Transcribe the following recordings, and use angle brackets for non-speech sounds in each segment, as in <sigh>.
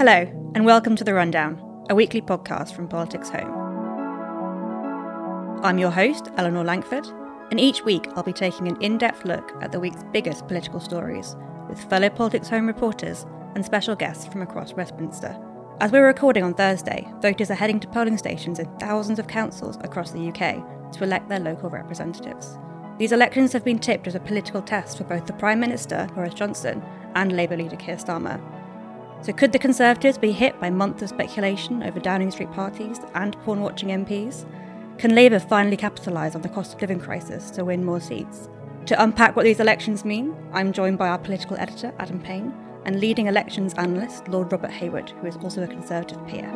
Hello, and welcome to The Rundown, a weekly podcast from Politics Home. I'm your host, Eleanor Langford, and each week I'll be taking an in depth look at the week's biggest political stories with fellow Politics Home reporters and special guests from across Westminster. As we're recording on Thursday, voters are heading to polling stations in thousands of councils across the UK to elect their local representatives. These elections have been tipped as a political test for both the Prime Minister, Boris Johnson, and Labour leader Keir Starmer, so, could the Conservatives be hit by months of speculation over Downing Street parties and porn watching MPs? Can Labour finally capitalise on the cost of living crisis to win more seats? To unpack what these elections mean, I'm joined by our political editor, Adam Payne, and leading elections analyst, Lord Robert Hayward, who is also a Conservative peer.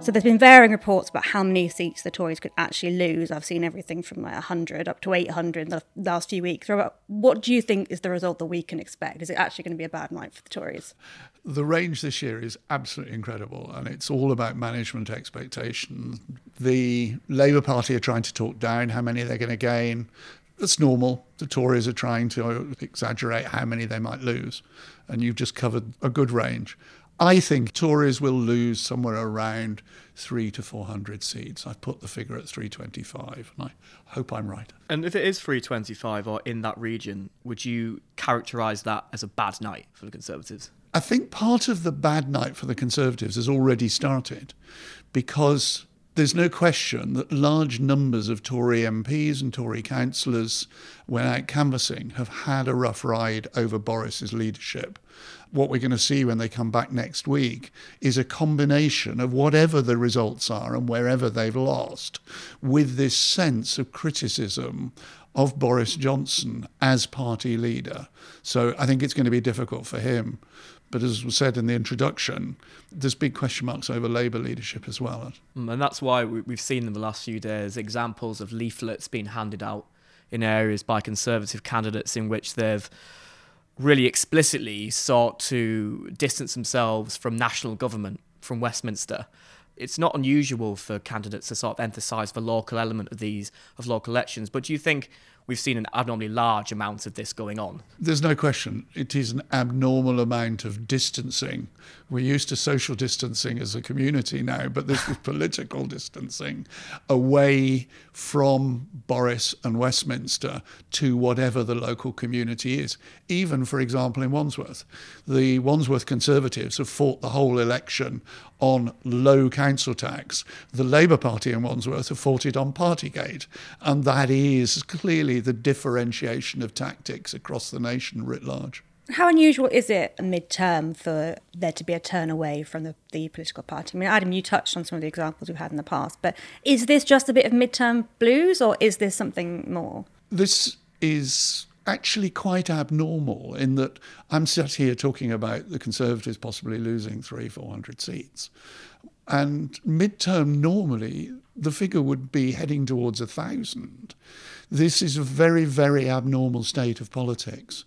So there's been varying reports about how many seats the Tories could actually lose. I've seen everything from like 100 up to 800 in the last few weeks. Robert, uh, what do you think is the result that we can expect? Is it actually going to be a bad night for the Tories? The range this year is absolutely incredible, and it's all about management expectations. The Labour Party are trying to talk down how many they're going to gain. That's normal. The Tories are trying to exaggerate how many they might lose, and you've just covered a good range. I think Tories will lose somewhere around three to 400 seats. I've put the figure at 325, and I hope I'm right. And if it is 325 or in that region, would you characterise that as a bad night for the Conservatives? I think part of the bad night for the Conservatives has already started because there's no question that large numbers of Tory MPs and Tory councillors, when out canvassing, have had a rough ride over Boris's leadership what we're going to see when they come back next week is a combination of whatever the results are and wherever they've lost, with this sense of criticism of Boris Johnson as party leader. So I think it's going to be difficult for him. But as was said in the introduction, there's big question marks over Labour leadership as well. Mm, and that's why we've seen in the last few days examples of leaflets being handed out in areas by Conservative candidates in which they've really explicitly sought to distance themselves from national government, from Westminster. It's not unusual for candidates to sort of emphasise the local element of these of local elections, but do you think we've seen an abnormally large amount of this going on. There's no question. It is an abnormal amount of distancing. We're used to social distancing as a community now, but this is <laughs> political distancing away from Boris and Westminster to whatever the local community is. Even, for example, in Wandsworth, the Wandsworth Conservatives have fought the whole election on low council tax. The Labour Party in Wandsworth have fought it on Partygate, and that is clearly the differentiation of tactics across the nation writ large. How unusual is it mid-term for there to be a turn away from the, the political party? I mean, Adam, you touched on some of the examples we've had in the past, but is this just a bit of mid-term blues or is this something more? This is actually quite abnormal in that I'm sat here talking about the Conservatives possibly losing three, four hundred seats. And mid-term, normally, the figure would be heading towards a thousand. This is a very, very abnormal state of politics.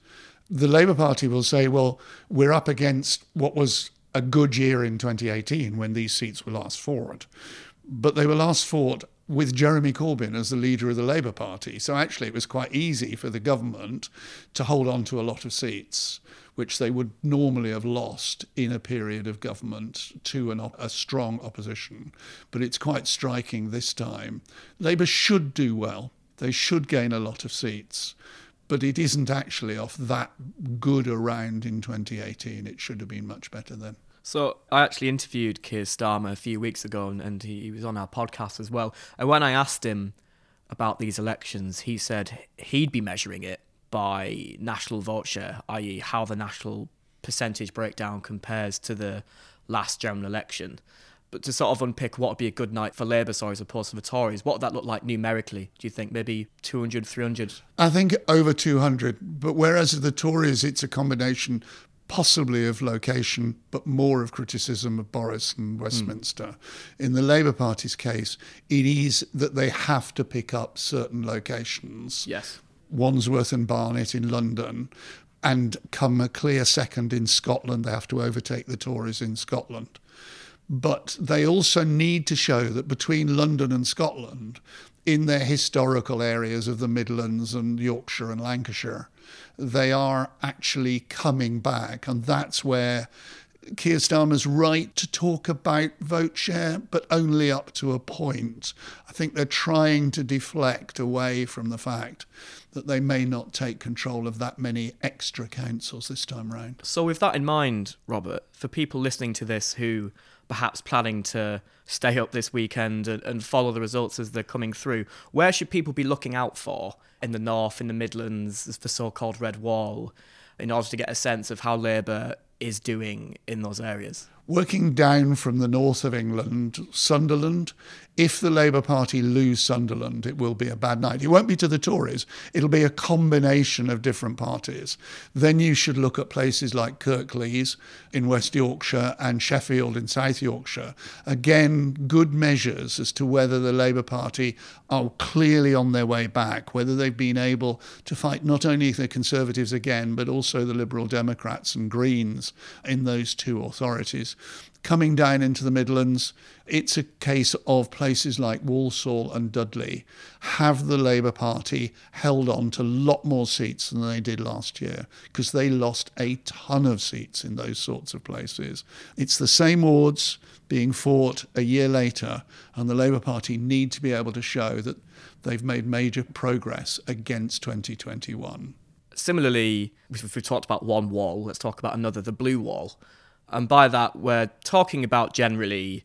The Labour Party will say, well, we're up against what was a good year in 2018 when these seats were last fought. But they were last fought with Jeremy Corbyn as the leader of the Labour Party. So actually, it was quite easy for the government to hold on to a lot of seats, which they would normally have lost in a period of government to an op- a strong opposition. But it's quite striking this time. Labour should do well they should gain a lot of seats, but it isn't actually off that good around in 2018. It should have been much better then. So I actually interviewed Keir Starmer a few weeks ago, and, and he, he was on our podcast as well. And when I asked him about these elections, he said he'd be measuring it by national vote share, i.e., how the national percentage breakdown compares to the last general election. But to sort of unpick what would be a good night for Labour, sorry, as opposed to the Tories, what would that look like numerically? Do you think maybe 200, 300? I think over 200. But whereas the Tories, it's a combination possibly of location, but more of criticism of Boris and Westminster. Mm. In the Labour Party's case, it is that they have to pick up certain locations. Yes. Wandsworth and Barnet in London, and come a clear second in Scotland. They have to overtake the Tories in Scotland. But they also need to show that between London and Scotland, in their historical areas of the Midlands and Yorkshire and Lancashire, they are actually coming back. And that's where Keir Starmer's right to talk about vote share, but only up to a point. I think they're trying to deflect away from the fact that they may not take control of that many extra councils this time round. So, with that in mind, Robert, for people listening to this who perhaps planning to stay up this weekend and, and follow the results as they're coming through, where should people be looking out for in the north, in the Midlands, the so called Red Wall, in order to get a sense of how Labour is doing in those areas? Working down from the north of England, Sunderland, if the Labour Party lose Sunderland, it will be a bad night. It won't be to the Tories, it'll be a combination of different parties. Then you should look at places like Kirklees in West Yorkshire and Sheffield in South Yorkshire. Again, good measures as to whether the Labour Party are clearly on their way back, whether they've been able to fight not only the Conservatives again, but also the Liberal Democrats and Greens in those two authorities coming down into the Midlands, it's a case of places like Walsall and Dudley have the Labour Party held on to a lot more seats than they did last year because they lost a ton of seats in those sorts of places. It's the same wards being fought a year later, and the Labour Party need to be able to show that they've made major progress against 2021. Similarly, if we've talked about one wall, let's talk about another, the blue wall. And by that, we're talking about generally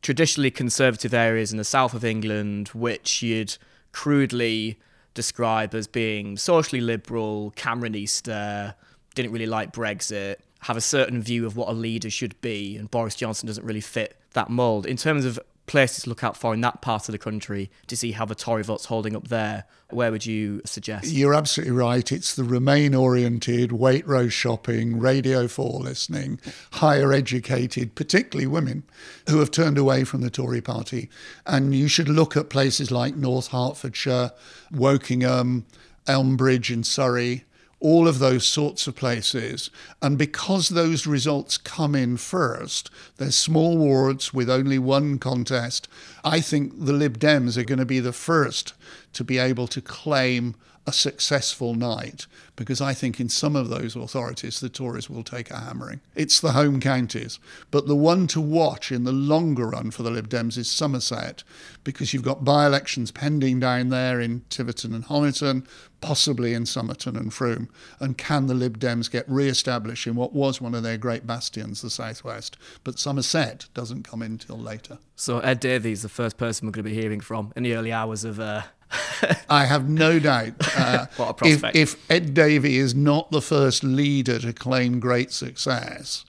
traditionally conservative areas in the south of England, which you'd crudely describe as being socially liberal, Cameronista, didn't really like Brexit, have a certain view of what a leader should be, and Boris Johnson doesn't really fit that mould. In terms of places to look out for in that part of the country to see how the Tory vote's holding up there, where would you suggest? You're absolutely right. It's the Remain oriented, Waitrose shopping, Radio 4 listening, higher educated, particularly women, who have turned away from the Tory party. And you should look at places like North Hertfordshire, Wokingham, Elmbridge in Surrey, all of those sorts of places. And because those results come in first, they're small wards with only one contest. I think the Lib Dems are going to be the first to be able to claim a successful night because I think in some of those authorities the Tories will take a hammering. It's the home counties. But the one to watch in the longer run for the Lib Dems is Somerset because you've got by elections pending down there in Tiverton and Honiton, possibly in Somerton and Frome. And can the Lib Dems get re established in what was one of their great bastions, the Southwest? But Somerset doesn't come in till later. So Ed Davey the first person we're going to be hearing from in the early hours of. Uh <laughs> I have no doubt. Uh, <laughs> what a prospect. If, if Ed Davey is not the first leader to claim great success,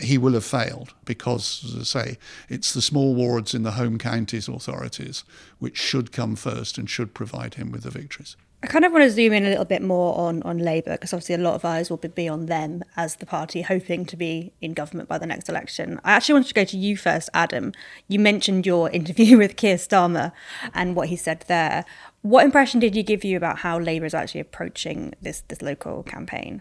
he will have failed because, as I say, it's the small wards in the home counties authorities which should come first and should provide him with the victories. I kind of want to zoom in a little bit more on, on Labour because obviously a lot of eyes will be on them as the party hoping to be in government by the next election. I actually wanted to go to you first, Adam. You mentioned your <laughs> interview with Keir Starmer and what he said there. What impression did you give you about how Labour is actually approaching this this local campaign?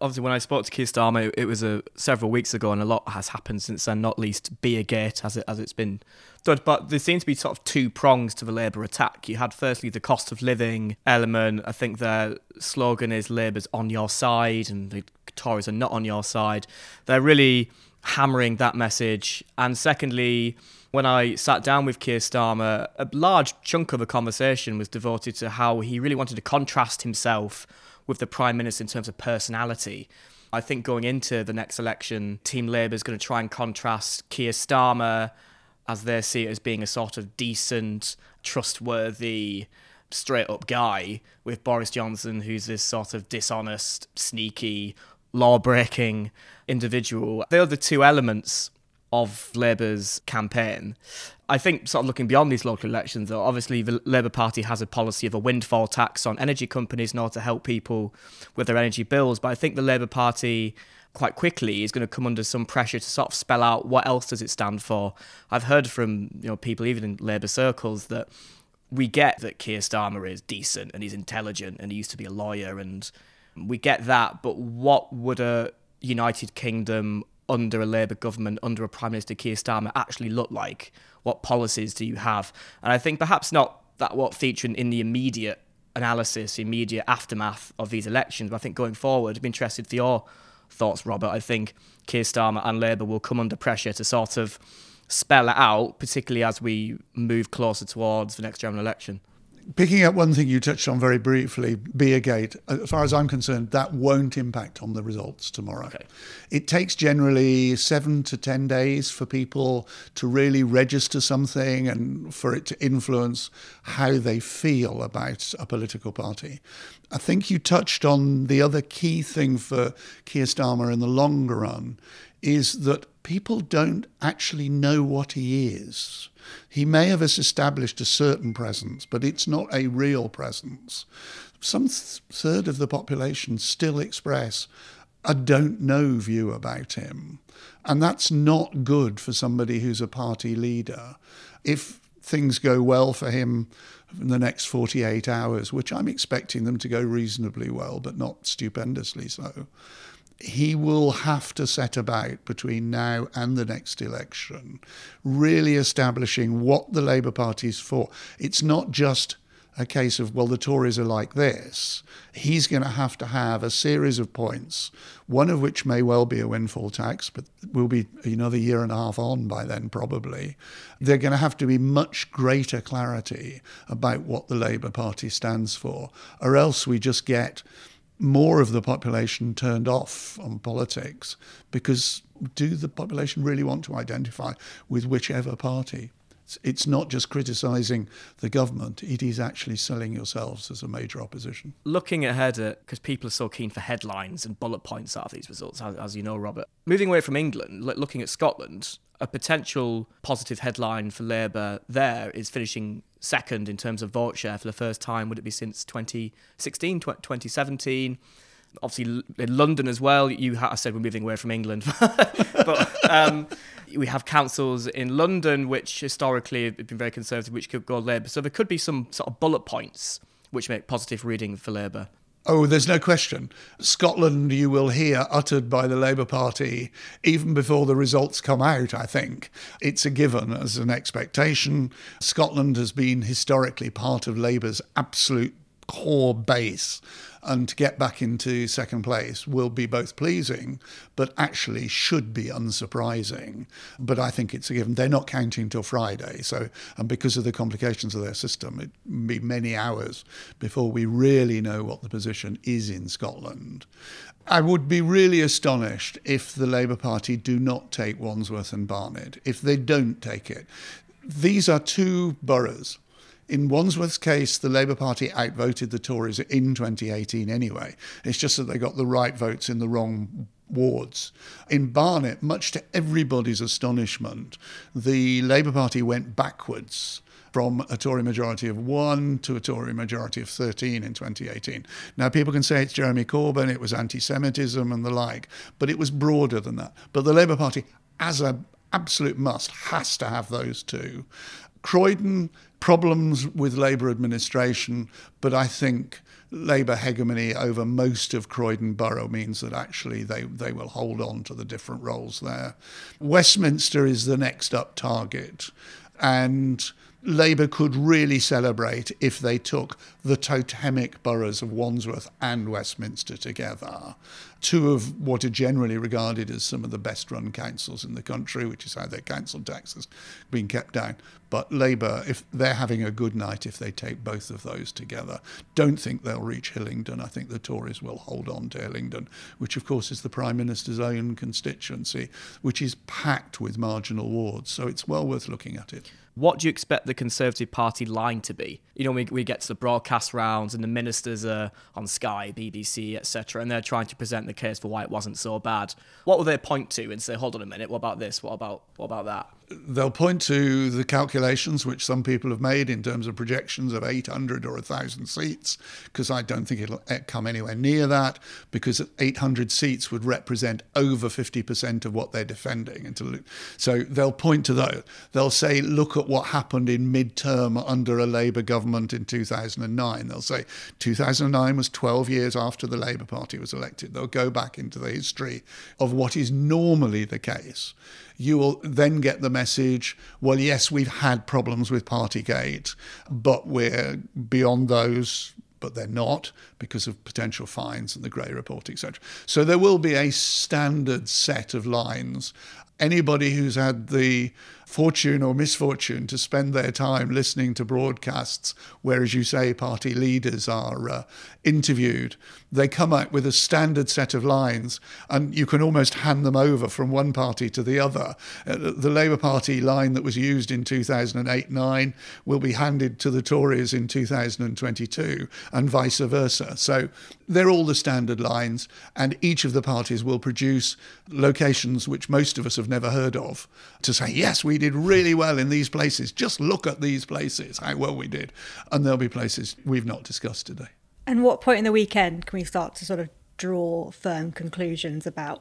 Obviously when I spoke to Keir Starmer, it was a, several weeks ago, and a lot has happened since then. Not least Beergate, as it as it's been done. But there seems to be sort of two prongs to the Labour attack. You had firstly the cost of living element. I think their slogan is Labour's on your side, and the Tories are not on your side. They're really hammering that message. And secondly, when I sat down with Keir Starmer, a large chunk of the conversation was devoted to how he really wanted to contrast himself with the Prime Minister in terms of personality. I think going into the next election, Team Labour is going to try and contrast Keir Starmer as they see it as being a sort of decent, trustworthy, straight up guy with Boris Johnson, who's this sort of dishonest, sneaky, law breaking individual. They are the two elements of Labour's campaign. I think, sort of looking beyond these local elections, though, obviously the Labour Party has a policy of a windfall tax on energy companies in order to help people with their energy bills. But I think the Labour Party quite quickly is going to come under some pressure to sort of spell out what else does it stand for. I've heard from you know people even in Labour circles that we get that Keir Starmer is decent and he's intelligent and he used to be a lawyer and we get that, but what would a United Kingdom under a Labour government, under a Prime Minister Keir Starmer, actually look like? What policies do you have? And I think perhaps not that what featuring in the immediate analysis, immediate aftermath of these elections, but I think going forward, I'm interested for your thoughts, Robert. I think Keir Starmer and Labour will come under pressure to sort of spell it out, particularly as we move closer towards the next general election. Picking up one thing you touched on very briefly, Beergate, as far as I'm concerned, that won't impact on the results tomorrow. Okay. It takes generally seven to 10 days for people to really register something and for it to influence how they feel about a political party. I think you touched on the other key thing for Keir Starmer in the longer run is that people don't actually know what he is. He may have established a certain presence, but it's not a real presence. Some th- third of the population still express a don't know view about him. And that's not good for somebody who's a party leader. If things go well for him in the next 48 hours, which I'm expecting them to go reasonably well, but not stupendously so, he will have to set about between now and the next election, really establishing what the Labour Party is for. It's not just a case of, well, the Tories are like this. He's going to have to have a series of points, one of which may well be a windfall tax, but we'll be another year and a half on by then, probably. They're going to have to be much greater clarity about what the Labour Party stands for, or else we just get more of the population turned off on politics because do the population really want to identify with whichever party? It's not just criticising the government, it is actually selling yourselves as a major opposition. Looking ahead uh, because people are so keen for headlines and bullet points out of these results, as, as you know, Robert. Moving away from England, looking at Scotland, a potential positive headline for Labour there is finishing second in terms of vote share for the first time. Would it be since 2016, 2017? Obviously, in London as well. You ha- I said we're moving away from England, <laughs> but um, we have councils in London which historically have been very conservative, which could go Labour. So there could be some sort of bullet points which make positive reading for Labour. Oh, there's no question. Scotland, you will hear uttered by the Labour Party even before the results come out, I think. It's a given as an expectation. Scotland has been historically part of Labour's absolute core base and to get back into second place will be both pleasing, but actually should be unsurprising. But I think it's a given. They're not counting till Friday, so and because of the complications of their system, it be many hours before we really know what the position is in Scotland. I would be really astonished if the Labour Party do not take Wandsworth and Barnet. If they don't take it, these are two boroughs in Wandsworth's case, the Labour Party outvoted the Tories in 2018 anyway. It's just that they got the right votes in the wrong wards. In Barnet, much to everybody's astonishment, the Labour Party went backwards from a Tory majority of one to a Tory majority of 13 in 2018. Now, people can say it's Jeremy Corbyn, it was anti Semitism and the like, but it was broader than that. But the Labour Party, as an absolute must, has to have those two. Croydon, problems with Labour administration, but I think Labour hegemony over most of Croydon Borough means that actually they, they will hold on to the different roles there. Westminster is the next up target, and Labour could really celebrate if they took the totemic boroughs of Wandsworth and Westminster together. Two of what are generally regarded as some of the best run councils in the country, which is how their council tax has been kept down. But Labour, if they're having a good night if they take both of those together, don't think they'll reach Hillingdon. I think the Tories will hold on to Hillingdon, which of course is the Prime Minister's own constituency, which is packed with marginal wards. So it's well worth looking at it what do you expect the Conservative Party line to be? You know, we, we get to the broadcast rounds and the ministers are on Sky, BBC, etc., and they're trying to present the case for why it wasn't so bad. What will they point to and say, hold on a minute, what about this? What about what about that? They'll point to the calculations which some people have made in terms of projections of 800 or 1,000 seats, because I don't think it'll eh, come anywhere near that, because 800 seats would represent over 50% of what they're defending. So they'll point to those. They'll say, look at what happened in midterm under a Labour government in 2009. They'll say 2009 was 12 years after the Labour Party was elected. They'll go back into the history of what is normally the case you will then get the message well, yes, we've had problems with Partygate, but we're beyond those but they're not because of potential fines and the Gray report, etc. So there will be a standard set of lines. Anybody who's had the fortune or misfortune to spend their time listening to broadcasts where, as you say, party leaders are uh, interviewed. They come out with a standard set of lines, and you can almost hand them over from one party to the other. Uh, the Labour Party line that was used in 2008 9 will be handed to the Tories in 2022, and vice versa. So they're all the standard lines, and each of the parties will produce locations which most of us have never heard of to say, yes, we did really well in these places. Just look at these places, how well we did. And there'll be places we've not discussed today. And what point in the weekend can we start to sort of draw firm conclusions about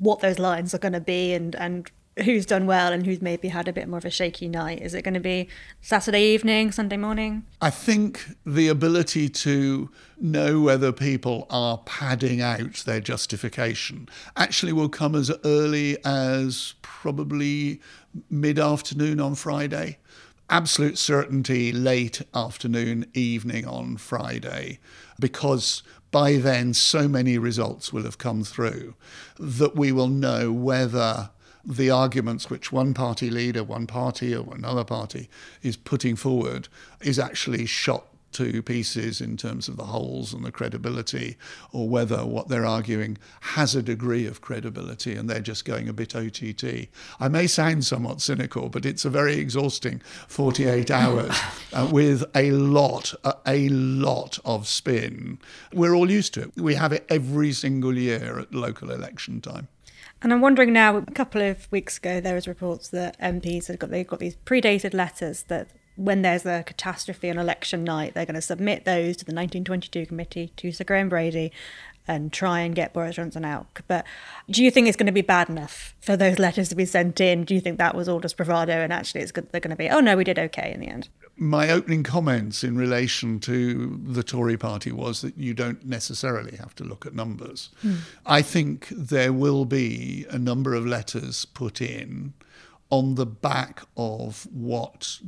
what those lines are going to be and, and who's done well and who's maybe had a bit more of a shaky night? Is it going to be Saturday evening, Sunday morning? I think the ability to know whether people are padding out their justification actually will come as early as probably mid afternoon on Friday. Absolute certainty late afternoon, evening on Friday, because by then so many results will have come through that we will know whether the arguments which one party leader, one party or another party is putting forward is actually shot to pieces in terms of the holes and the credibility, or whether what they're arguing has a degree of credibility and they're just going a bit OTT. I may sound somewhat cynical, but it's a very exhausting 48 hours uh, with a lot, a, a lot of spin. We're all used to it. We have it every single year at local election time. And I'm wondering now. A couple of weeks ago, there was reports that MPs had got they've got these predated letters that when there's a catastrophe on election night, they're going to submit those to the 1922 committee to Sir Graham Brady and try and get Boris Johnson out. But do you think it's going to be bad enough for those letters to be sent in? Do you think that was all just bravado and actually it's good, they're going to be, oh no, we did okay in the end? my opening comments in relation to the Tory party was that you don't necessarily have to look at numbers. Mm. I think there will be a number of letters put in on the back of what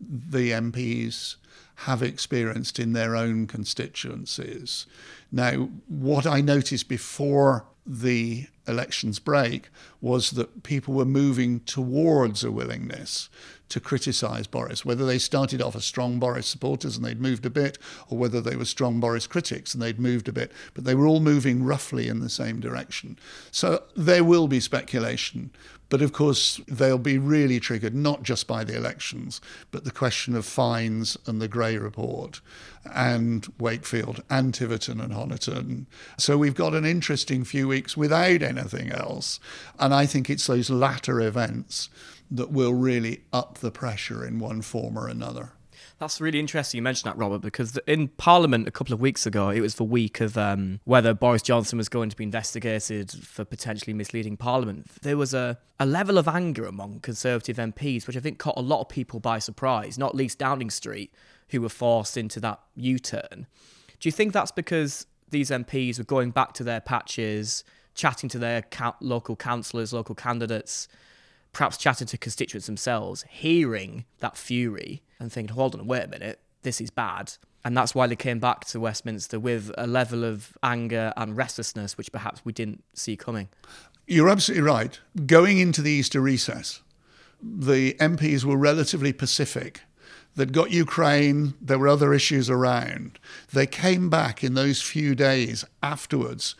the MPs have experienced in their own constituencies. Now, what I noticed before the elections break was that people were moving towards a willingness to criticise Boris, whether they started off as strong Boris supporters and they'd moved a bit, or whether they were strong Boris critics and they'd moved a bit, but they were all moving roughly in the same direction. So there will be speculation, but of course they'll be really triggered not just by the elections, but the question of fines and the Gray report and Wakefield and Tiverton and Honiton. So we've got an interesting few weeks without anything else. And I think it's those latter events that will really up the pressure in one form or another. That's really interesting you mentioned that, Robert, because in Parliament a couple of weeks ago, it was the week of um, whether Boris Johnson was going to be investigated for potentially misleading Parliament. There was a, a level of anger among Conservative MPs, which I think caught a lot of people by surprise, not least Downing Street, who were forced into that U turn. Do you think that's because these MPs were going back to their patches, chatting to their local councillors, local candidates? Perhaps chatting to constituents themselves, hearing that fury and thinking, hold on, wait a minute, this is bad. And that's why they came back to Westminster with a level of anger and restlessness, which perhaps we didn't see coming. You're absolutely right. Going into the Easter recess, the MPs were relatively pacific. They'd got Ukraine, there were other issues around. They came back in those few days afterwards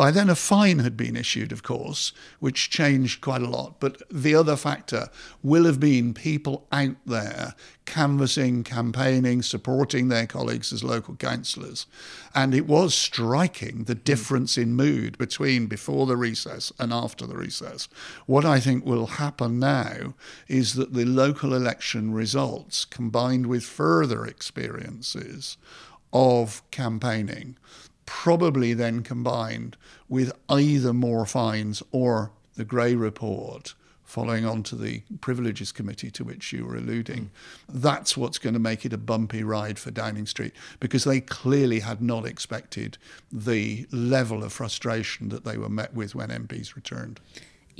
by then, a fine had been issued, of course, which changed quite a lot. But the other factor will have been people out there canvassing, campaigning, supporting their colleagues as local councillors. And it was striking the hmm. difference in mood between before the recess and after the recess. What I think will happen now is that the local election results, combined with further experiences of campaigning, probably then combined with either more fines or the Gray report following on to the privileges committee to which you were alluding. That's what's going to make it a bumpy ride for Downing Street because they clearly had not expected the level of frustration that they were met with when MPs returned.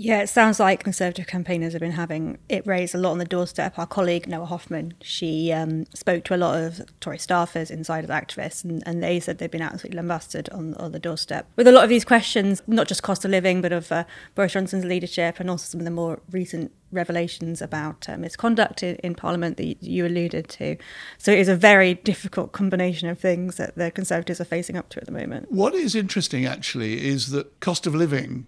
Yeah, it sounds like Conservative campaigners have been having it raised a lot on the doorstep. Our colleague Noa Hoffman, she um, spoke to a lot of Tory staffers, insiders, activists, and, and they said they've been absolutely lambasted on, on the doorstep with a lot of these questions, not just cost of living, but of uh, Boris Johnson's leadership and also some of the more recent revelations about uh, misconduct in, in, Parliament that you alluded to. So it is a very difficult combination of things that the Conservatives are facing up to at the moment. What is interesting, actually, is that cost of living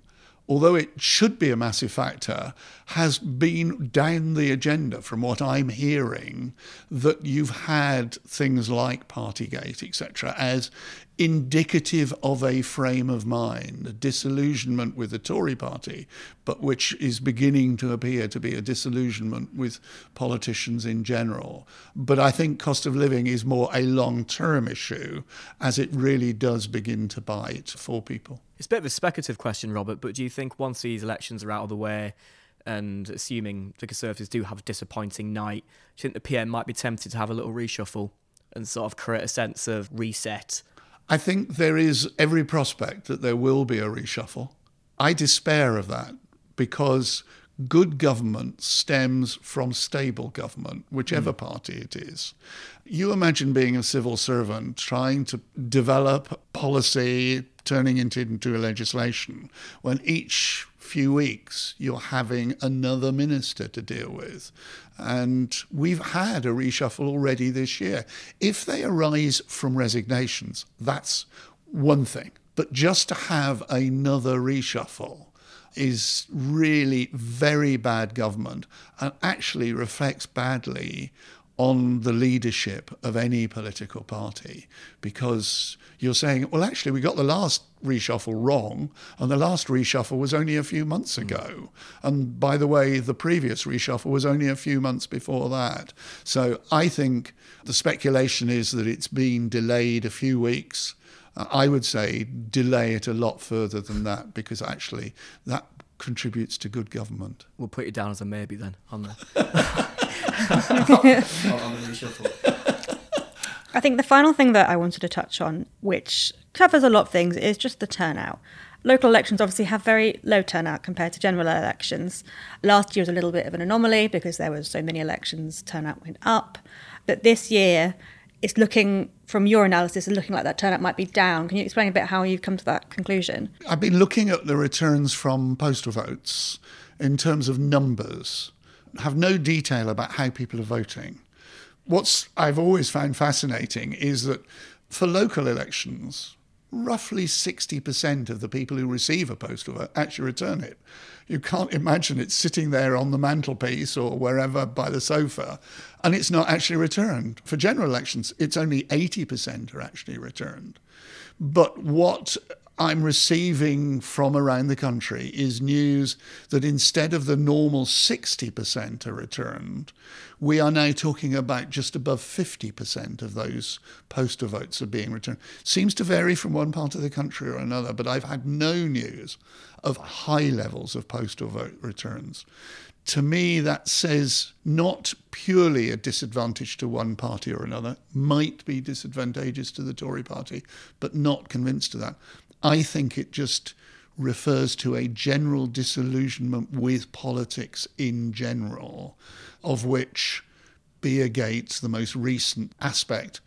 although it should be a massive factor, has been down the agenda from what I'm hearing that you've had things like Partygate, etc., as indicative of a frame of mind, a disillusionment with the Tory party, but which is beginning to appear to be a disillusionment with politicians in general. But I think cost of living is more a long term issue as it really does begin to bite for people. It's a bit of a speculative question, Robert, but do you think once these elections are out of the way, and assuming the Conservatives do have a disappointing night, do you think the PM might be tempted to have a little reshuffle and sort of create a sense of reset I think there is every prospect that there will be a reshuffle. I despair of that because good government stems from stable government, whichever mm. party it is. You imagine being a civil servant trying to develop policy, turning it into legislation, when each few weeks you're having another minister to deal with. And we've had a reshuffle already this year. If they arise from resignations, that's one thing. But just to have another reshuffle is really very bad government and actually reflects badly on the leadership of any political party because you're saying, well, actually, we got the last reshuffle wrong, and the last reshuffle was only a few months hmm. ago. And by the way, the previous reshuffle was only a few months before that. So I think the speculation is that it's been delayed a few weeks. I would say delay it a lot further than that because actually that contributes to good government. We'll put you down as a maybe then on the, on the reshuffle. I think the final thing that I wanted to touch on, which covers a lot of things, is just the turnout. Local elections obviously have very low turnout compared to general elections. Last year was a little bit of an anomaly because there were so many elections, turnout went up. But this year, it's looking, from your analysis, it's looking like that turnout might be down. Can you explain a bit how you've come to that conclusion? I've been looking at the returns from postal votes in terms of numbers, have no detail about how people are voting. What's I've always found fascinating is that for local elections, roughly 60% of the people who receive a postal vote actually return it. You can't imagine it sitting there on the mantelpiece or wherever by the sofa and it's not actually returned. For general elections, it's only 80% are actually returned. But what I'm receiving from around the country is news that instead of the normal 60% are returned, we are now talking about just above 50% of those postal votes are being returned. Seems to vary from one part of the country or another, but I've had no news of high levels of postal vote returns to me, that says not purely a disadvantage to one party or another, might be disadvantageous to the Tory party, but not convinced of that. I think it just refers to a general disillusionment with politics in general, of which Beergate, the most recent aspect,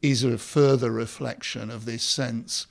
is a further reflection of this sense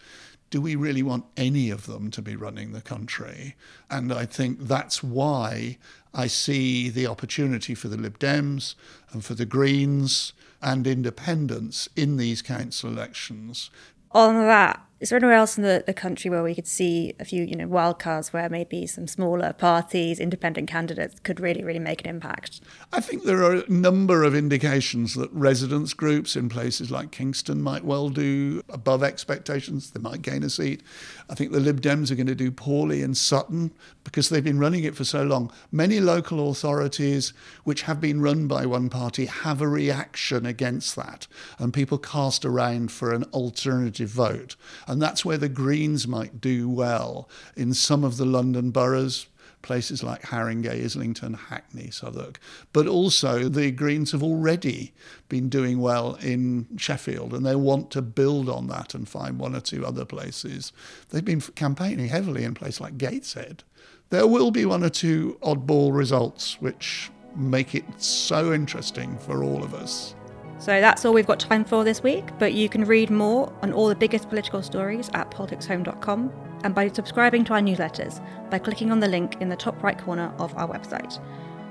do we really want any of them to be running the country? And I think that's why I see the opportunity for the Lib Dems and for the Greens and independents in these council elections. On that, is there anywhere else in the, the country where we could see a few, you know, wildcards where maybe some smaller parties, independent candidates could really, really make an impact? I think there are a number of indications that residents groups in places like Kingston might well do above expectations. They might gain a seat. I think the Lib Dems are going to do poorly in Sutton because they've been running it for so long. Many local authorities, which have been run by one party, have a reaction against that, and people cast around for an alternative vote. And that's where the Greens might do well in some of the London boroughs. places like Haringey, Islington, Hackney, Southwark. But also, the Greens have already been doing well in Sheffield and they want to build on that and find one or two other places. They've been campaigning heavily in places like Gateshead. There will be one or two oddball results which make it so interesting for all of us. So that's all we've got time for this week, but you can read more on all the biggest political stories at politicshome.com and by subscribing to our newsletters by clicking on the link in the top right corner of our website.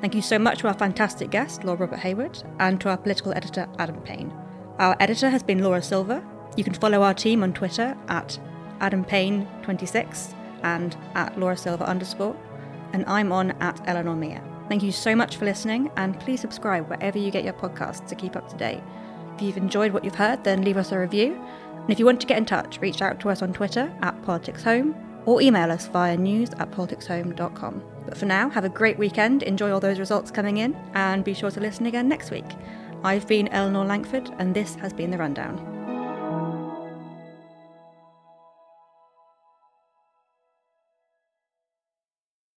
Thank you so much to our fantastic guest, Lord Robert Hayward, and to our political editor, Adam Payne. Our editor has been Laura Silver. You can follow our team on Twitter at Adam Payne26 and at Laura Silver underscore, and I'm on at Eleanor Mia. Thank you so much for listening, and please subscribe wherever you get your podcasts to keep up to date. If you've enjoyed what you've heard, then leave us a review. And if you want to get in touch, reach out to us on Twitter at PoliticsHome or email us via news at politicshome.com. But for now, have a great weekend, enjoy all those results coming in, and be sure to listen again next week. I've been Eleanor Langford, and this has been The Rundown.